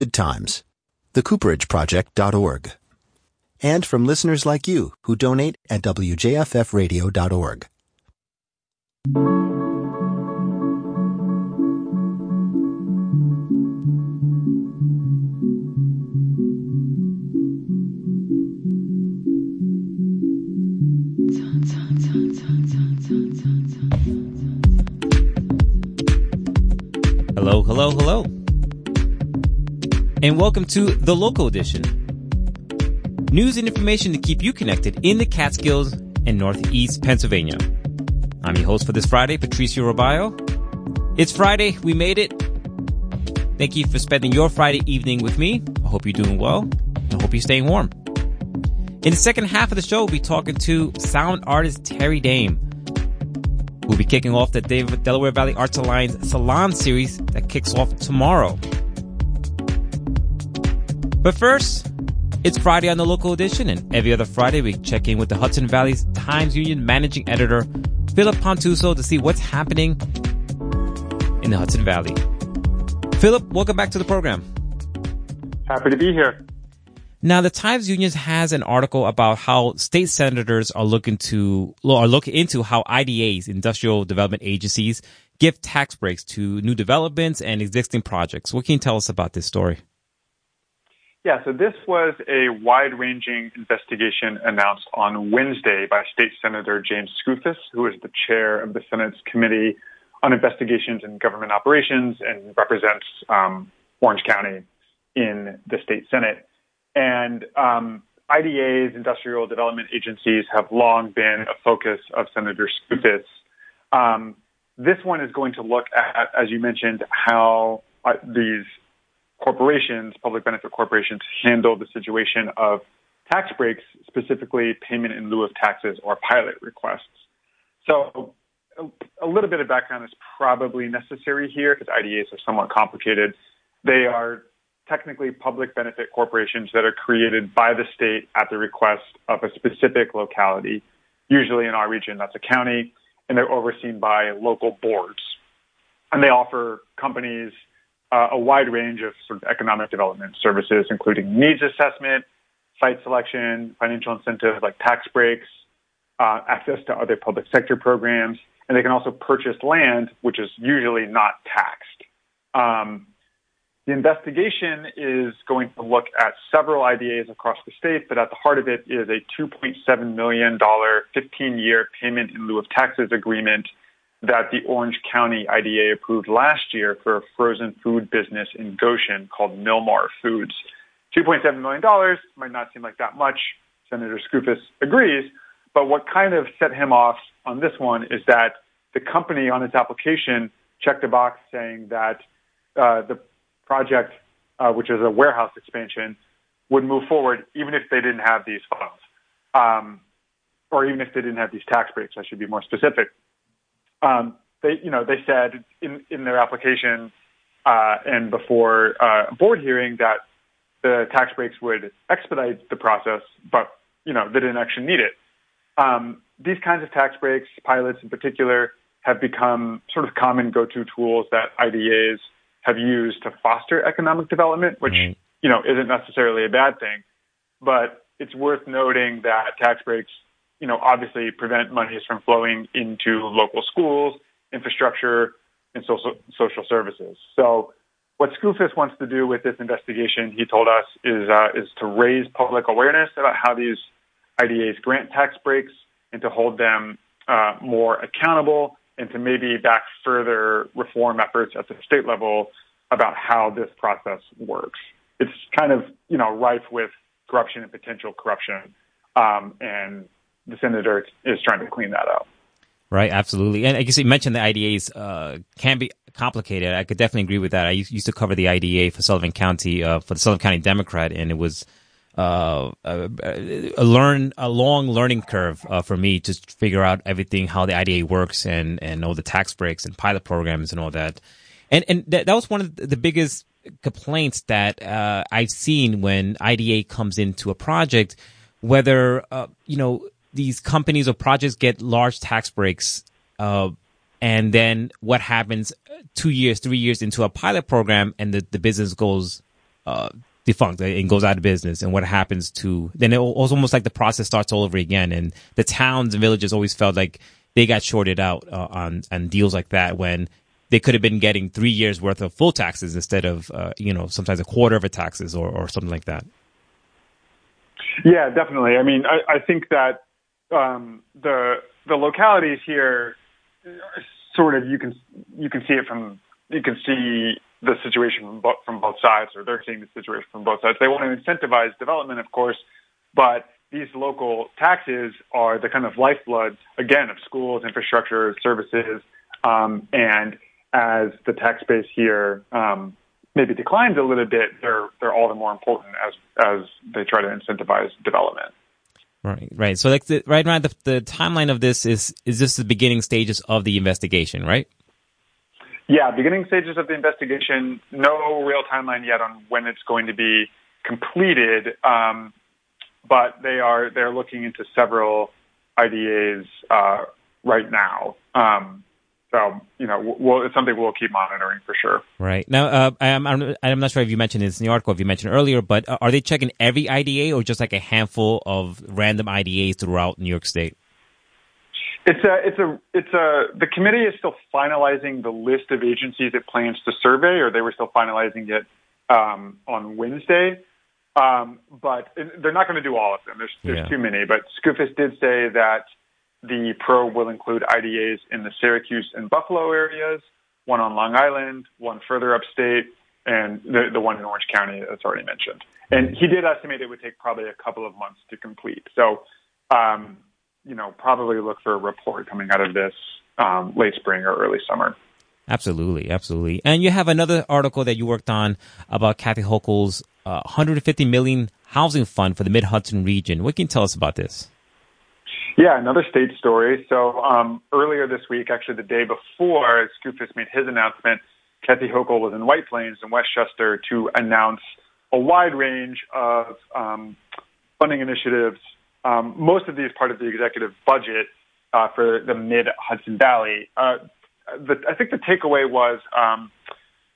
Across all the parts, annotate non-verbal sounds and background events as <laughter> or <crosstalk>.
Good times. TheCooperageProject.org. And from listeners like you who donate at WJFFradio.org. Hello, hello, hello. And welcome to the local edition. News and information to keep you connected in the Catskills and Northeast Pennsylvania. I'm your host for this Friday, Patricio Robayo. It's Friday. We made it. Thank you for spending your Friday evening with me. I hope you're doing well and I hope you're staying warm. In the second half of the show, we'll be talking to sound artist Terry Dame. We'll be kicking off the Delaware Valley Arts Alliance Salon series that kicks off tomorrow. But first, it's Friday on the local edition, and every other Friday we check in with the Hudson Valley's Times Union managing editor, Philip Pontuso, to see what's happening in the Hudson Valley. Philip, welcome back to the program. Happy to be here. Now, the Times Union has an article about how state senators are looking to are looking into how IDAs, industrial development agencies, give tax breaks to new developments and existing projects. What can you tell us about this story? Yeah, so this was a wide-ranging investigation announced on Wednesday by State Senator James Skoufis, who is the chair of the Senate's Committee on Investigations and Government Operations and represents um, Orange County in the state Senate. And um, IDAs, industrial development agencies, have long been a focus of Senator Skoufis. Um, this one is going to look at, as you mentioned, how uh, these corporations, public benefit corporations, handle the situation of tax breaks, specifically payment in lieu of taxes or pilot requests. So a, little bit of background is probably necessary here because IDAs are somewhat complicated. They are technically public benefit corporations that are created by the state at the request of a specific locality. Usually in our region, that's a county, and they're overseen by local boards. And they offer companies uh, a wide range of sort of economic development services, including needs assessment, site selection, financial incentives like tax breaks, uh, access to other public sector programs, and they can also purchase land, which is usually not taxed. Um, the investigation is going to look at several IDAs across the state, but at the heart of it is a $2.7 million 15 year payment in lieu of taxes agreement that the Orange County IDA approved last year for a frozen food business in Goshen called Milmar Foods. $2.7 million might not seem like that much. Senator Skoufis agrees. But what kind of set him off on this one is that the company on its application checked a box saying that uh, the project, uh, which is a warehouse expansion, would move forward even if they didn't have these funds, um, or even if they didn't have these tax breaks. I should be more specific. Um, they, you know, they said in in their application uh, and before uh, board hearing that the tax breaks would expedite the process, but you know they didn't actually need it. Um, these kinds of tax breaks, pilots in particular, have become sort of common go-to tools that IDAs have used to foster economic development, which mm-hmm. you know isn't necessarily a bad thing, but it's worth noting that tax breaks, you know, obviously prevent monies from flowing into local schools, infrastructure, and social social services. So, what Skoufis wants to do with this investigation, he told us, is uh, is to raise public awareness about how these IDAs grant tax breaks and to hold them uh, more accountable and to maybe back further reform efforts at the state level about how this process works. It's kind of, you know, rife with corruption and potential corruption. Um, and the senator is trying to clean that up. Right, absolutely. And I guess you mentioned the IDAs uh, can be complicated. I could definitely agree with that. I used to cover the IDA for Sullivan County, uh, for the Sullivan County Democrat, and it was uh, a, a, learn a long learning curve uh, for me to figure out everything how the IDA works and and all the tax breaks and pilot programs and all that. And and that, that was one of the biggest complaints that uh, I've seen when IDA comes into a project, whether uh, you know these companies or projects get large tax breaks. Uh, and then what happens two years, three years into a pilot program and the, the business goes uh, defunct and goes out of business and what happens to then it was almost like the process starts all over again and the towns and villages always felt like they got shorted out uh, on on deals like that when they could have been getting three years worth of full taxes instead of uh, you know sometimes a quarter of a taxes or, or something like that yeah definitely i mean i, I think that um, the the localities here sort of you can you can see it from you can see the situation from both, from both sides, or they're seeing the situation from both sides. They want to incentivize development, of course, but these local taxes are the kind of lifeblood, again, of schools, infrastructure, services, um, and as the tax base here um, maybe declines a little bit, they're they're all the more important as as they try to incentivize development. Right, right. So, like, the, right around the, the timeline of this is is this the beginning stages of the investigation, right? Yeah, beginning stages of the investigation. No real timeline yet on when it's going to be completed, um, but they are they're looking into several IDAs uh, right now. Um, so you know, we'll, it's something we'll keep monitoring for sure. Right now, uh, I'm, I'm I'm not sure if you mentioned this in the article, if you mentioned earlier, but uh, are they checking every IDA or just like a handful of random IDAs throughout New York State? It's a, it's a, it's a, the committee is still finalizing the list of agencies it plans to survey, or they were still finalizing it um, on Wednesday. Um, but they're not going to do all of them. There's, there's yeah. too many. But Skoufis did say that the probe will include IDAs in the Syracuse and Buffalo areas, one on Long Island, one further upstate, and the, the one in Orange County that's already mentioned. And he did estimate it would take probably a couple of months to complete. So, um, you know, probably look for a report coming out of this um, late spring or early summer. Absolutely, absolutely. And you have another article that you worked on about Kathy Hochul's uh, 150 million housing fund for the Mid Hudson region. What can you tell us about this? Yeah, another state story. So um, earlier this week, actually the day before Skoufis made his announcement, Kathy Hochul was in White Plains in Westchester to announce a wide range of um, funding initiatives um, most of these part of the executive budget uh, for the mid Hudson Valley. Uh, the, I think the takeaway was um,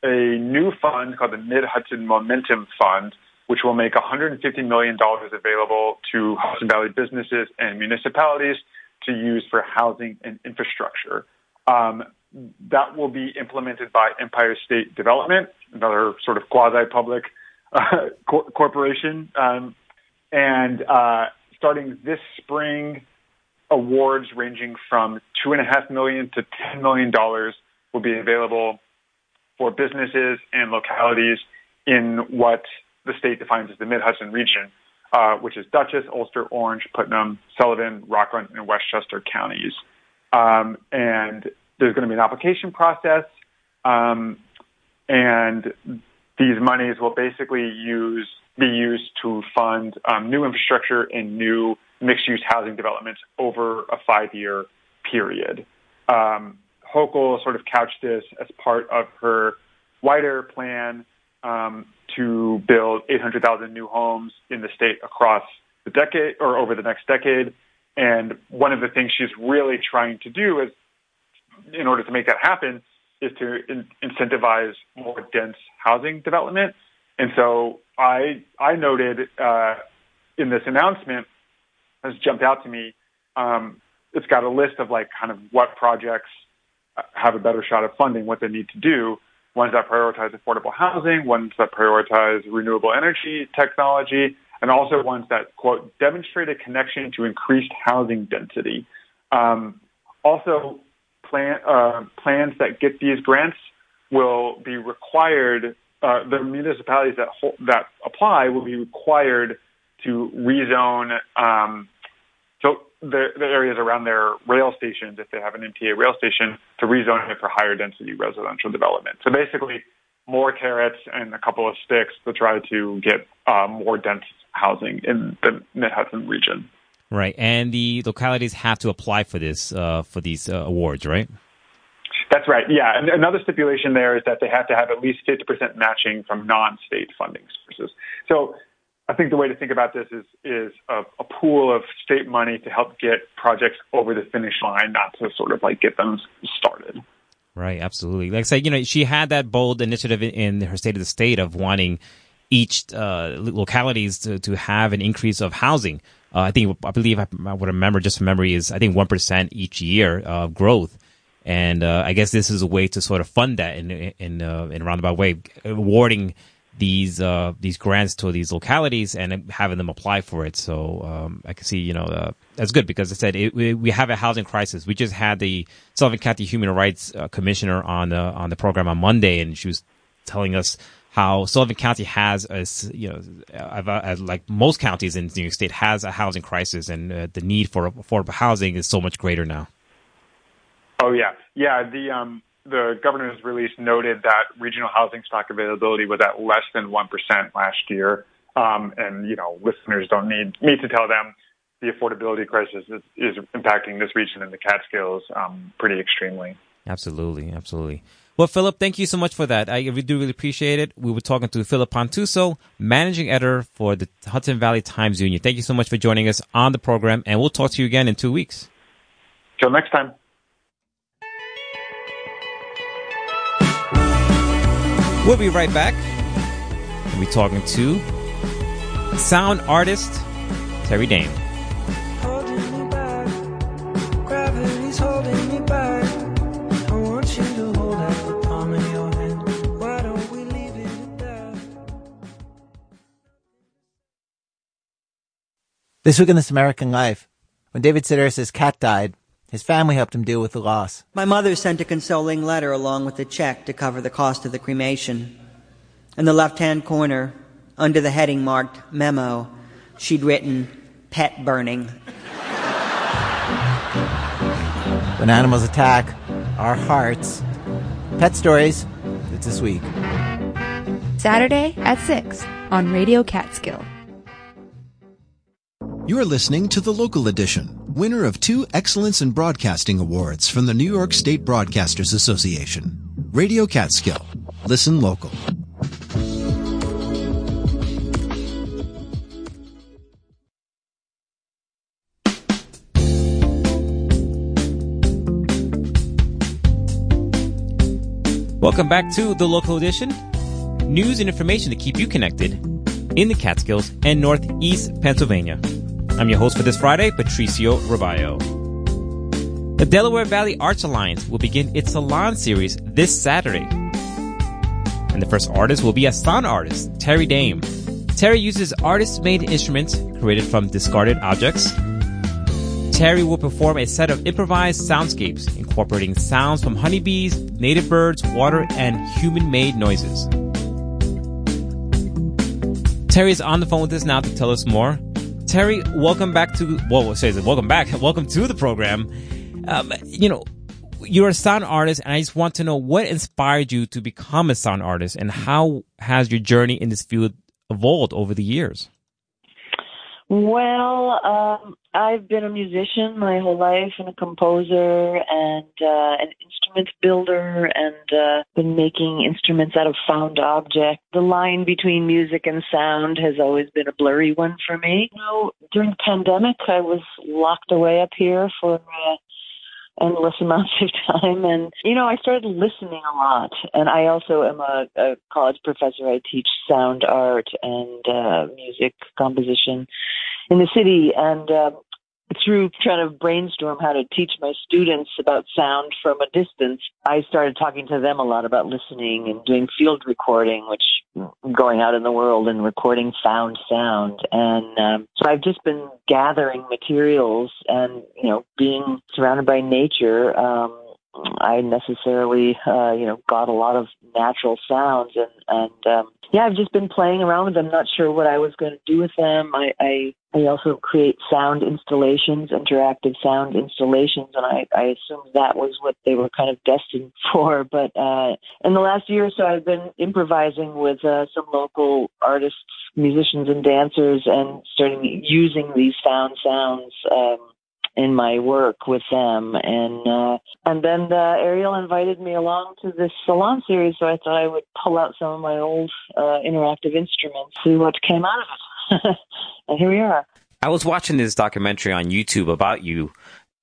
a new fund called the Mid Hudson Momentum Fund, which will make $150 million available to Hudson Valley businesses and municipalities to use for housing and infrastructure. Um, that will be implemented by Empire State Development, another sort of quasi-public uh, cor- corporation, um, and uh, starting this spring, awards ranging from two and a half million to ten million dollars will be available for businesses and localities in what the state defines as the Mid Hudson region, uh, which is Dutchess, Ulster, Orange, Putnam, Sullivan, Rockland, and Westchester counties. Um, and there's going to be an application process, um, and these monies will basically use be used to fund um, new infrastructure and new mixed-use housing developments over a five-year period. Um, Hochul sort of couched this as part of her wider plan um, to build 800,000 new homes in the state across the decade or over the next decade. And one of the things she's really trying to do is, in order to make that happen, is to in- incentivize more dense housing development. And so I I noted uh, in this announcement has jumped out to me. Um, it's got a list of like kind of what projects have a better shot of funding, what they need to do. Ones that prioritize affordable housing, ones that prioritize renewable energy technology, and also ones that quote demonstrate a connection to increased housing density. Um, also, plan, uh, plans that get these grants will be required uh, the municipalities that that apply will be required to rezone um, so the, the, areas around their rail stations, if they have an MTA rail station, to rezone it for higher density residential development. So basically, more carrots and a couple of sticks to try to get uh, more dense housing in the Mid Hudson region. Right, and the localities have to apply for this uh, for these uh, awards, right? That's right. Yeah. And another stipulation there is that they have to have at least 50% matching from non-state funding sources. So I think the way to think about this is is a, a, pool of state money to help get projects over the finish line, not to sort of like get them started. Right, absolutely. Like I said, you know, she had that bold initiative in her state of the state of wanting each uh, localities to, to have an increase of housing. Uh, I think I believe I, I remember just from memory is I think one percent each year of growth, and uh, I guess this is a way to sort of fund that in in uh, in a roundabout way, awarding these uh, these grants to these localities and having them apply for it. So um, I can see you know uh, that's good because I said it, we, we, have a housing crisis. We just had the Sullivan County Human Rights uh, Commissioner on the on the program on Monday, and she was telling us how Sullivan County has, a, you know, like most counties in New York State, has a housing crisis, and uh, the need for affordable housing is so much greater now. Oh yeah, yeah. The um, the governor's release noted that regional housing stock availability was at less than one percent last year, um, and you know, listeners don't need me to tell them the affordability crisis is, is impacting this region and the Catskills um, pretty extremely. Absolutely, absolutely. Well, Philip, thank you so much for that. I do really appreciate it. We were talking to Philip Pontuso, managing editor for the Hudson Valley Times Union. Thank you so much for joining us on the program, and we'll talk to you again in two weeks. Till next time. We'll be right back. We'll be talking to sound artist Terry Dame. This week in This American Life, when David Sedaris' cat died, his family helped him deal with the loss. My mother sent a consoling letter along with a check to cover the cost of the cremation. In the left-hand corner, under the heading marked Memo, she'd written, Pet burning. When animals attack our hearts. Pet Stories, it's this week. Saturday at 6 on Radio Catskill. You're listening to the local edition, winner of two Excellence in Broadcasting Awards from the New York State Broadcasters Association. Radio Catskill. Listen local. Welcome back to the local edition. News and information to keep you connected in the Catskills and Northeast Pennsylvania. I'm your host for this Friday, Patricio Robayo. The Delaware Valley Arts Alliance will begin its Salon series this Saturday. And the first artist will be a sound artist, Terry Dame. Terry uses artist-made instruments created from discarded objects. Terry will perform a set of improvised soundscapes incorporating sounds from honeybees, native birds, water, and human-made noises. Terry is on the phone with us now to tell us more. Terry, welcome back to well, says it. Welcome back. <laughs> Welcome to the program. Um, you know, you're a sound artist, and I just want to know what inspired you to become a sound artist, and how has your journey in this field evolved over the years? Well, um, I've been a musician my whole life and a composer and uh, an instrument builder and uh, been making instruments out of found objects. The line between music and sound has always been a blurry one for me. You know, during the pandemic, I was locked away up here for uh, endless amounts of time. And, you know, I started listening a lot. And I also am a, a college professor. I teach sound art and uh, music composition in the city. And uh, through trying to brainstorm how to teach my students about sound from a distance, I started talking to them a lot about listening and doing field recording, which going out in the world and recording found sound. And um, so I've just been gathering materials and, you know, being surrounded by nature. Um, I necessarily, uh, you know, got a lot of natural sounds and, and, um, yeah, I've just been playing around with them, not sure what I was going to do with them. I, I, I also create sound installations, interactive sound installations, and I, I assumed that was what they were kind of destined <laughs> for. But, uh, in the last year or so, I've been improvising with, uh, some local artists, musicians and dancers and starting using these found sounds, um, in my work with them. And uh, and then uh, Ariel invited me along to this salon series, so I thought I would pull out some of my old uh, interactive instruments, see what came out of it. <laughs> and here we are. I was watching this documentary on YouTube about you,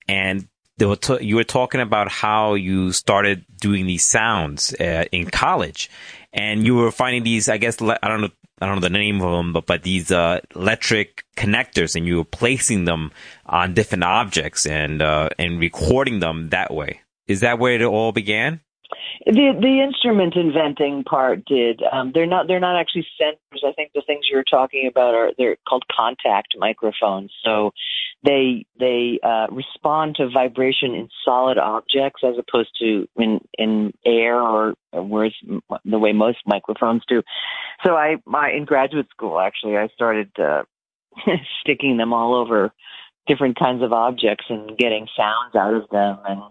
and were t- you were talking about how you started doing these sounds uh, in college, and you were finding these. I guess I don't know I don't know the name of them, but, but these uh, electric connectors, and you were placing them on different objects and uh, and recording them that way. Is that where it all began? The the instrument inventing part did. Um, they're not they're not actually sensors. I think the things you're talking about are they're called contact microphones. So they they uh, respond to vibration in solid objects as opposed to in in air or whereas the way most microphones do. So I my in graduate school actually I started uh, <laughs> sticking them all over different kinds of objects and getting sounds out of them and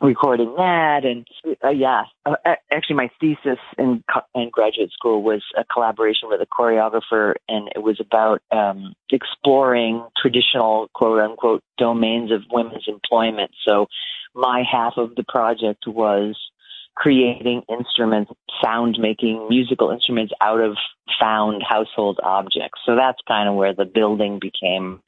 recording that. And uh, yeah uh, actually my thesis in in graduate school was a collaboration with a choreographer and it was about um exploring traditional quote unquote domains of women's employment. So my half of the project was creating instruments sound making musical instruments out of found household objects. So that's kind of where the building became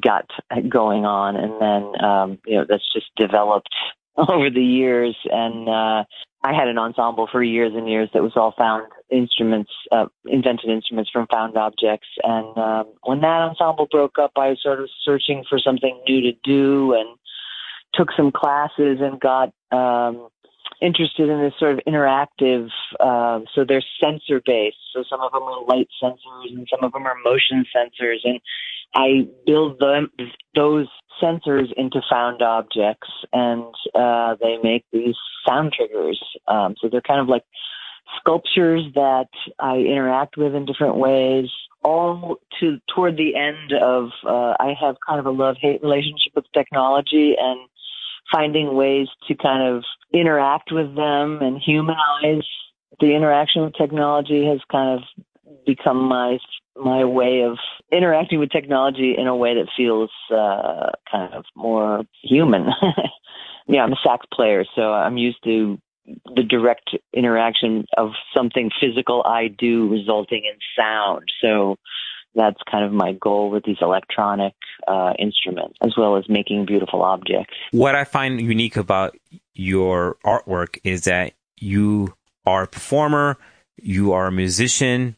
got going on, and then um, you know that's just developed <laughs> over the years. And uh, I had an ensemble for years and years that was all found instruments, uh, invented instruments from found objects. And um, when that ensemble broke up, I was sort of searching for something new to do, and took some classes and got um, interested in this sort of interactive. Uh, so they're sensor based. So some of them are light sensors, and some of them are motion sensors, and I build them those sensors into found objects, and uh, they make these sound triggers. Um, so they're kind of like sculptures that I interact with in different ways. All to toward the end of, uh, I have kind of a love hate relationship with technology and finding ways to kind of interact with them and humanize the interaction with technology has kind of become my my way of interacting with technology in a way that feels uh, kind of more human. <laughs> yeah, I'm a sax player, so I'm used to the direct interaction of something physical I do resulting in sound. So that's kind of my goal with these electronic uh, instruments, as well as making beautiful objects. What I find unique about your artwork is that you are a performer, you are a musician,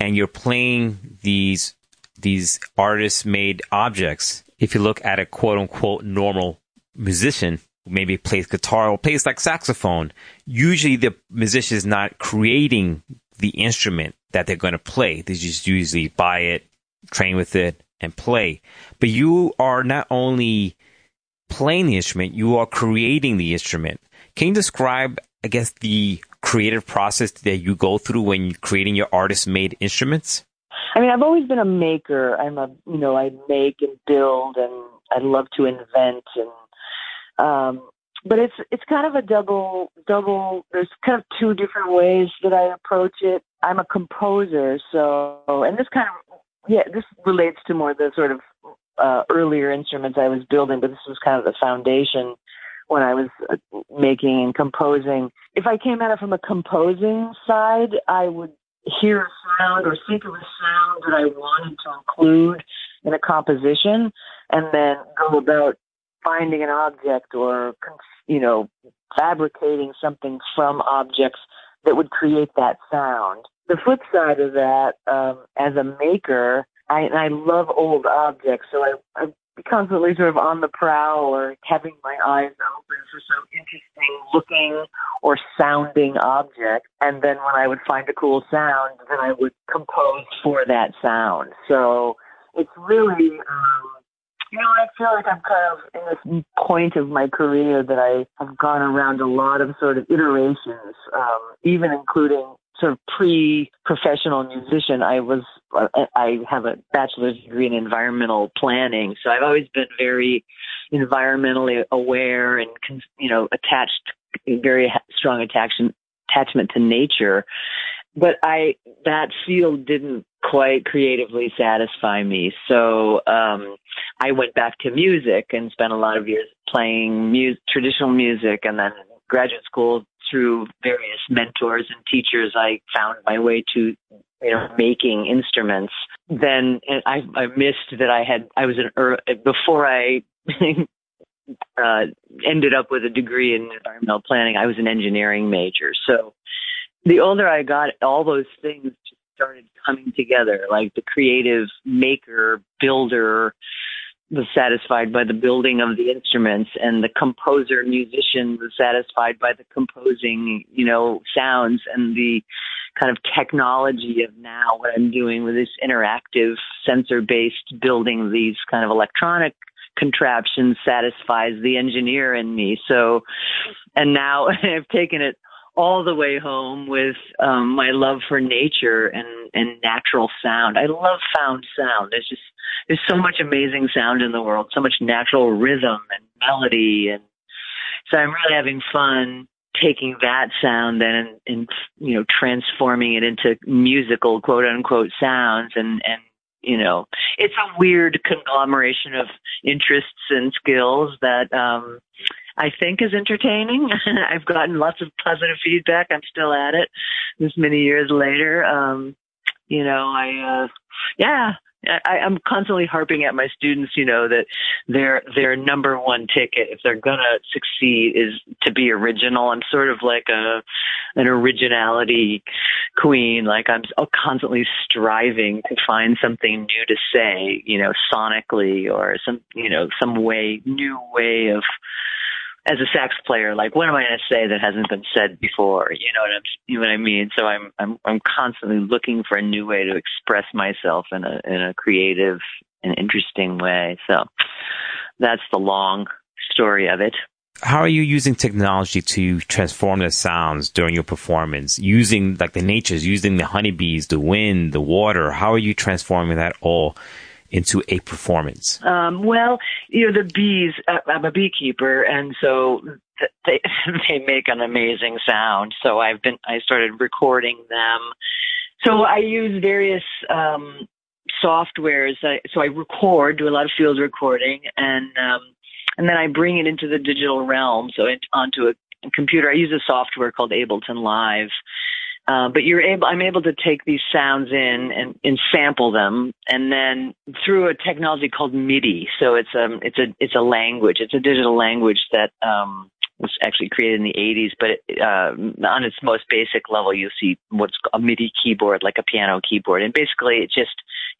and you're playing these these artist made objects. If you look at a quote unquote normal musician, maybe plays guitar or plays like saxophone, usually the musician is not creating the instrument that they're going to play. They just usually buy it, train with it, and play. But you are not only playing the instrument, you are creating the instrument. Can you describe, I guess, the creative process that you go through when creating your artist made instruments? I mean, I've always been a maker. I'm a, you know, I make and build and I love to invent and, um, but it's, it's kind of a double, double, there's kind of two different ways that I approach it. I'm a composer. So, and this kind of, yeah, this relates to more the sort of, uh, earlier instruments I was building, but this was kind of the foundation when I was uh, making and composing. If I came at it from a composing side, I would hear a sound or think of a sound that I wanted to include in a composition and then go about finding an object or, you know, fabricating something from objects that would create that sound. The flip side of that, um, as a maker, I, I love old objects, so I, I constantly sort of on the prowl or having my eyes open for some interesting looking or sounding object. And then when I would find a cool sound, then I would compose for that sound. So it's really, um, you know, I feel like I'm kind of in this point of my career that I have gone around a lot of sort of iterations, um, even including sort of pre-professional musician, I was I have a bachelor's degree in environmental planning, so I've always been very environmentally aware and you know attached, very strong attachment attachment to nature. But I that field didn't quite creatively satisfy me, so um, I went back to music and spent a lot of years playing mu- traditional music, and then graduate school through various mentors and teachers, I found my way to you know making instruments. Then I, I missed that I had I was an before I. <laughs> uh, ended up with a degree in environmental planning. I was an engineering major, so the older I got, all those things just started coming together, like the creative maker, builder, was satisfied by the building of the instruments and the composer musician was satisfied by the composing you know sounds and the kind of technology of now what i'm doing with this interactive sensor based building these kind of electronic contraptions satisfies the engineer in me. So and now <laughs> i've taken it all the way home with um, my love for nature and, and natural sound. I love found sound. There's just there's so much amazing sound in the world, so much natural rhythm and melody, and so I'm really having fun taking that sound and, and you know transforming it into musical quote unquote sounds and and you know it's a weird conglomeration of interests and skills that um I think is entertaining. <laughs> I've gotten lots of positive feedback. I'm still at it this many years later. Um, you know, I, uh, yeah, I, I'm constantly harping at my students, you know, that their their number one ticket, if they're gonna succeed, is to be original. I'm sort of like a an originality queen. Like I'm constantly striving to find something new to say, you know, sonically or some, you know, some way, new way of as a sax player, like what am I going to say that hasn't been said before? You know what I'm, you know what I mean? So I'm, I'm, I'm constantly looking for a new way to express myself in a, in a creative and interesting way. So that's the long story of it. How are you using technology to transform the sounds during your performance? Using like the natures, using the honeybees, the wind, the water. How are you transforming that all into a performance? Um, well, you know, the bees, uh, I'm a beekeeper, and so they, <laughs> they make an amazing sound. So I've been, I started recording them. So I use various, um, softwares. So I record, do a lot of field recording, and, um, and then I bring it into the digital realm. So it, onto a computer. I use a software called Ableton Live uh, but you're able, I'm able to take these sounds in and, and sample them, and then through a technology called MIDI. So it's um, it's a it's a language. It's a digital language that um, was actually created in the 80s. But uh, on its most basic level, you'll see what's a MIDI keyboard, like a piano keyboard, and basically it just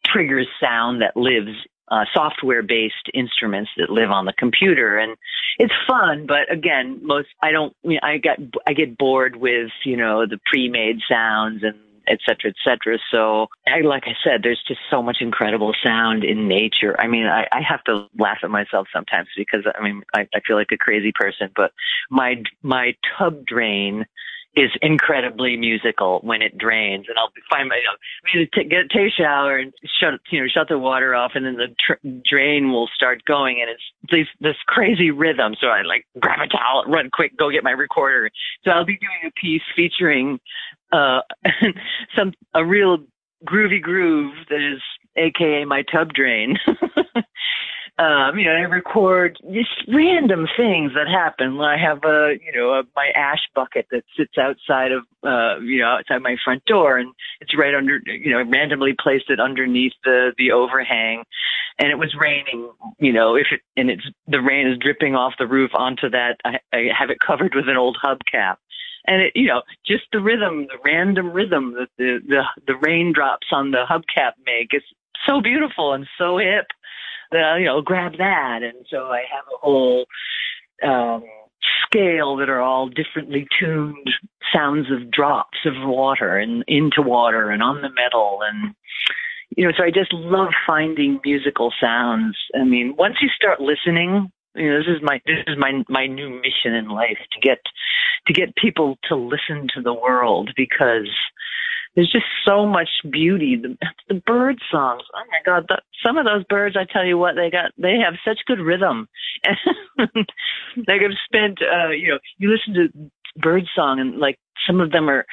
triggers sound that lives uh, software based instruments that live on the computer and it's fun but again most i don't you know, i get i get bored with you know the pre-made sounds and et cetera, et cetera. So, I, like I said, there's just so much incredible sound in nature. I mean, I, I have to laugh at myself sometimes because I mean, I, I feel like a crazy person, but my, my tub drain is incredibly musical when it drains, and I'll find my you know, t- get a shower and shut you know shut the water off, and then the tr- drain will start going, and it's this this crazy rhythm. So I like grab a towel, run quick, go get my recorder. So I'll be doing a piece featuring uh <laughs> some a real groovy groove that is aka my tub drain <laughs> um, you know, I record just random things that happen. I have a, you know, a, my ash bucket that sits outside of, uh, you know, outside my front door, and it's right under, you know, I randomly placed it underneath the the overhang, and it was raining, you know, if it and it's the rain is dripping off the roof onto that. I, I have it covered with an old hubcap. And it, you know, just the rhythm, the random rhythm that the the the raindrops on the hubcap make is so beautiful and so hip uh, you know, grab that. And so I have a whole um, scale that are all differently tuned sounds of drops of water and into water and on the metal and you know so i just love finding musical sounds i mean once you start listening you know this is my this is my my new mission in life to get to get people to listen to the world because there's just so much beauty. The, the bird songs. Oh my God! The, some of those birds, I tell you what, they got they have such good rhythm. <laughs> like I've spent, uh, you know, you listen to bird song and like some of them are.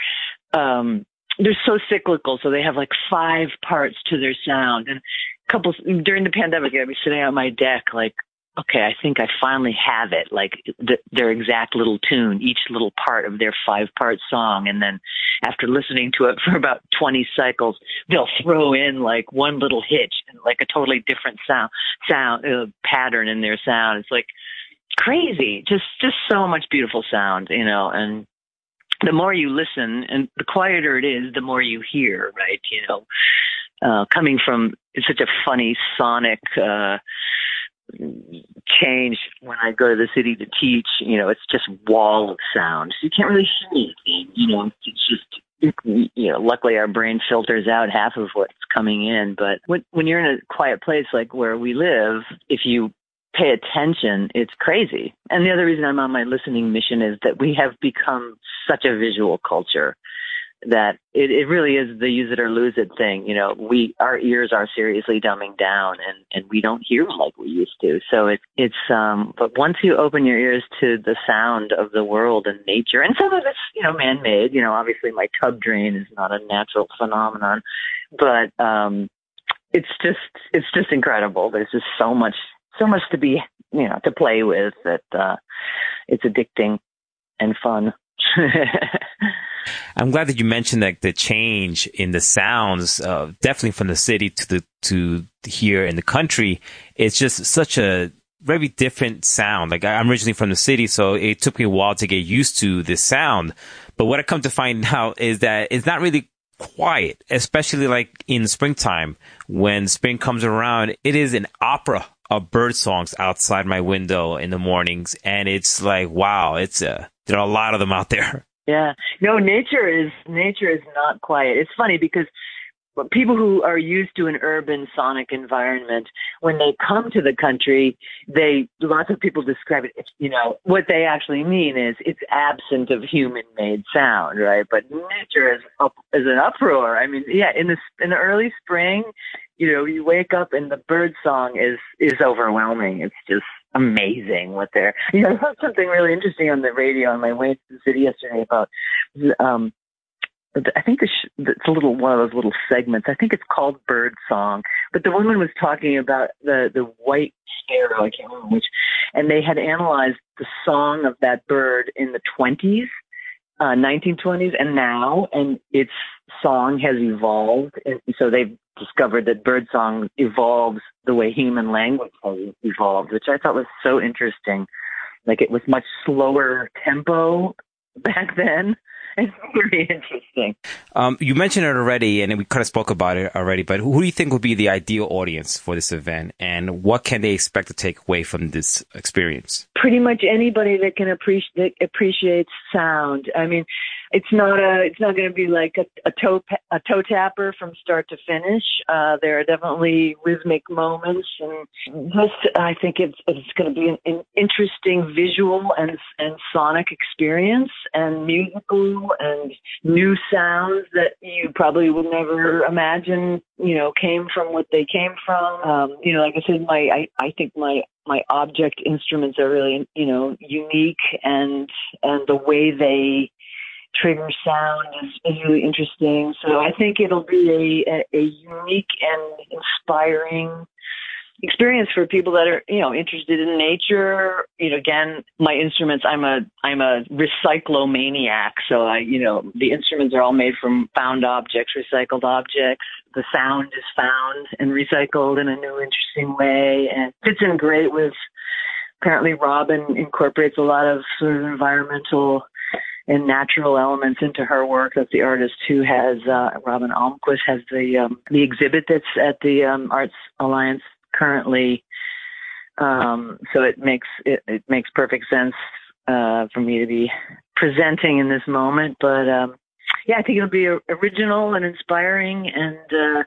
um they're so cyclical, so they have like five parts to their sound. And a couple during the pandemic, I'd be sitting on my deck, like okay, I think I finally have it, like the, their exact little tune, each little part of their five part song. And then after listening to it <laughs> for about 20 cycles, they'll throw in like one little hitch and like a totally different sound, sound, uh, pattern in their sound. It's like crazy. Just, just so much beautiful sound, you know, and the more you listen and the quieter it is, the more you hear, right? You know, uh, coming from such a funny sonic, uh, change when I go to the city to teach. You know, it's just wall of sound. So you can't really hear anything. You know, it's just you know, luckily our brain filters out half of what's coming in. But when, when you're in a quiet place like where we live, if you pay attention, it's crazy. And the other reason I'm on my listening mission is that we have become such a visual culture that it, it really is the use it or lose it thing. You know, we our ears are seriously dumbing down, and and we don't hear like we used to. So it's it's um. But once you open your ears to the sound of the world and nature, and some of it's you know man made. You know, obviously my tub drain is not a natural phenomenon, but um, it's just it's just incredible. There's just so much so much to be you know to play with that uh, it's addicting and fun. <laughs> I'm glad that you mentioned that the change in the sounds, uh, definitely from the city to the to here in the country. It's just such a very different sound. Like I'm originally from the city, so it took me a while to get used to this sound. But what I come to find <laughs> out is that it's not really quiet, especially like in springtime when spring comes around. It is an opera of bird songs outside my window in the mornings, and it's like wow, it's a there are a lot of them out <laughs> there. Yeah. No, nature is nature is not quiet. It's funny because people who are used to an urban sonic environment when they come to the country they lots of people describe it you know what they actually mean is it's absent of human made sound right but nature is up is an uproar i mean yeah in the in the early spring you know you wake up and the bird song is is overwhelming it's just amazing what they're you know I heard something really interesting on the radio on my way to the city yesterday about um I think it's a little one of those little segments. I think it's called Bird Song, but the woman was talking about the the white sparrow. I can't remember which, and they had analyzed the song of that bird in the twenties, uh, 1920s, and now, and its song has evolved. And so they've discovered that bird song evolves the way human language has evolved, which I thought was so interesting. Like it was much slower tempo <laughs> back then. It's very interesting. Um, you mentioned it already, and we kind of spoke about it already. But who do you think would be the ideal audience for this event, and what can they expect to take away from this experience? Pretty much anybody that can appreciate that appreciates sound. I mean, it's not a it's not going to be like a, a toe a toe tapper from start to finish. Uh, there are definitely rhythmic moments, and just I think it's it's going to be an, an interesting visual and and sonic experience, and musical and new sounds that you probably would never imagine. You know, came from what they came from. Um, you know, like I said, my I I think my my object instruments are really you know unique and and the way they trigger sound is, is really interesting. So I think it'll be a, a, unique and inspiring experience for people that are you know interested in nature. You know again my instruments i'm a i'm a recyclomaniac. So i you know the instruments are all made from found objects recycled objects. The sound is found and recycled in a new interesting way. And fits in great with apparently robin incorporates a lot of sort of environmental and natural elements into her work. That's the artist who has uh, Robin Almquist has the um, the exhibit that's at the um, Arts Alliance currently. Um, so it makes it, it makes perfect sense uh, for me to be presenting in this moment. But um, yeah, I think it'll be original and inspiring and uh,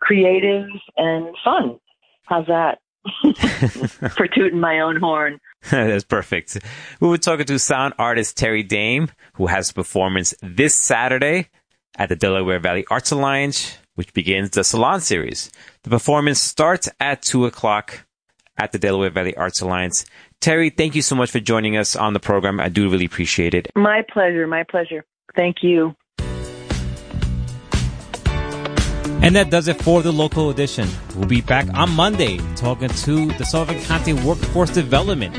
creative and fun. How's that? <laughs> <laughs> for tooting my own horn. <laughs> That's perfect. We were talking to sound artist Terry Dame, who has a performance this Saturday at the Delaware Valley Arts Alliance, which begins the Salon Series. The performance starts at 2 o'clock at the Delaware Valley Arts Alliance. Terry, thank you so much for joining us on the program. I do really appreciate it. My pleasure. My pleasure. Thank you. And that does it for the local edition. We'll be back on Monday talking to the Sullivan County Workforce Development.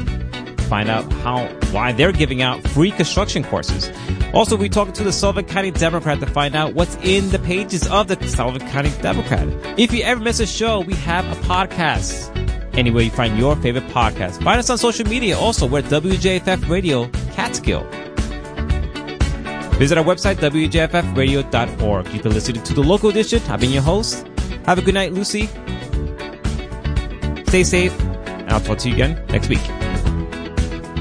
Find out how why they're giving out free construction courses. Also, we talking to the Sullivan County Democrat to find out what's in the pages of the Sullivan County Democrat. If you ever miss a show, we have a podcast. Anywhere you find your favorite podcast. Find us on social media also. We're WJFF Radio Catskill. Visit our website, wjffradio.org. You've been listening to the local edition. I've been your host. Have a good night, Lucy. Stay safe, and I'll talk to you again next week.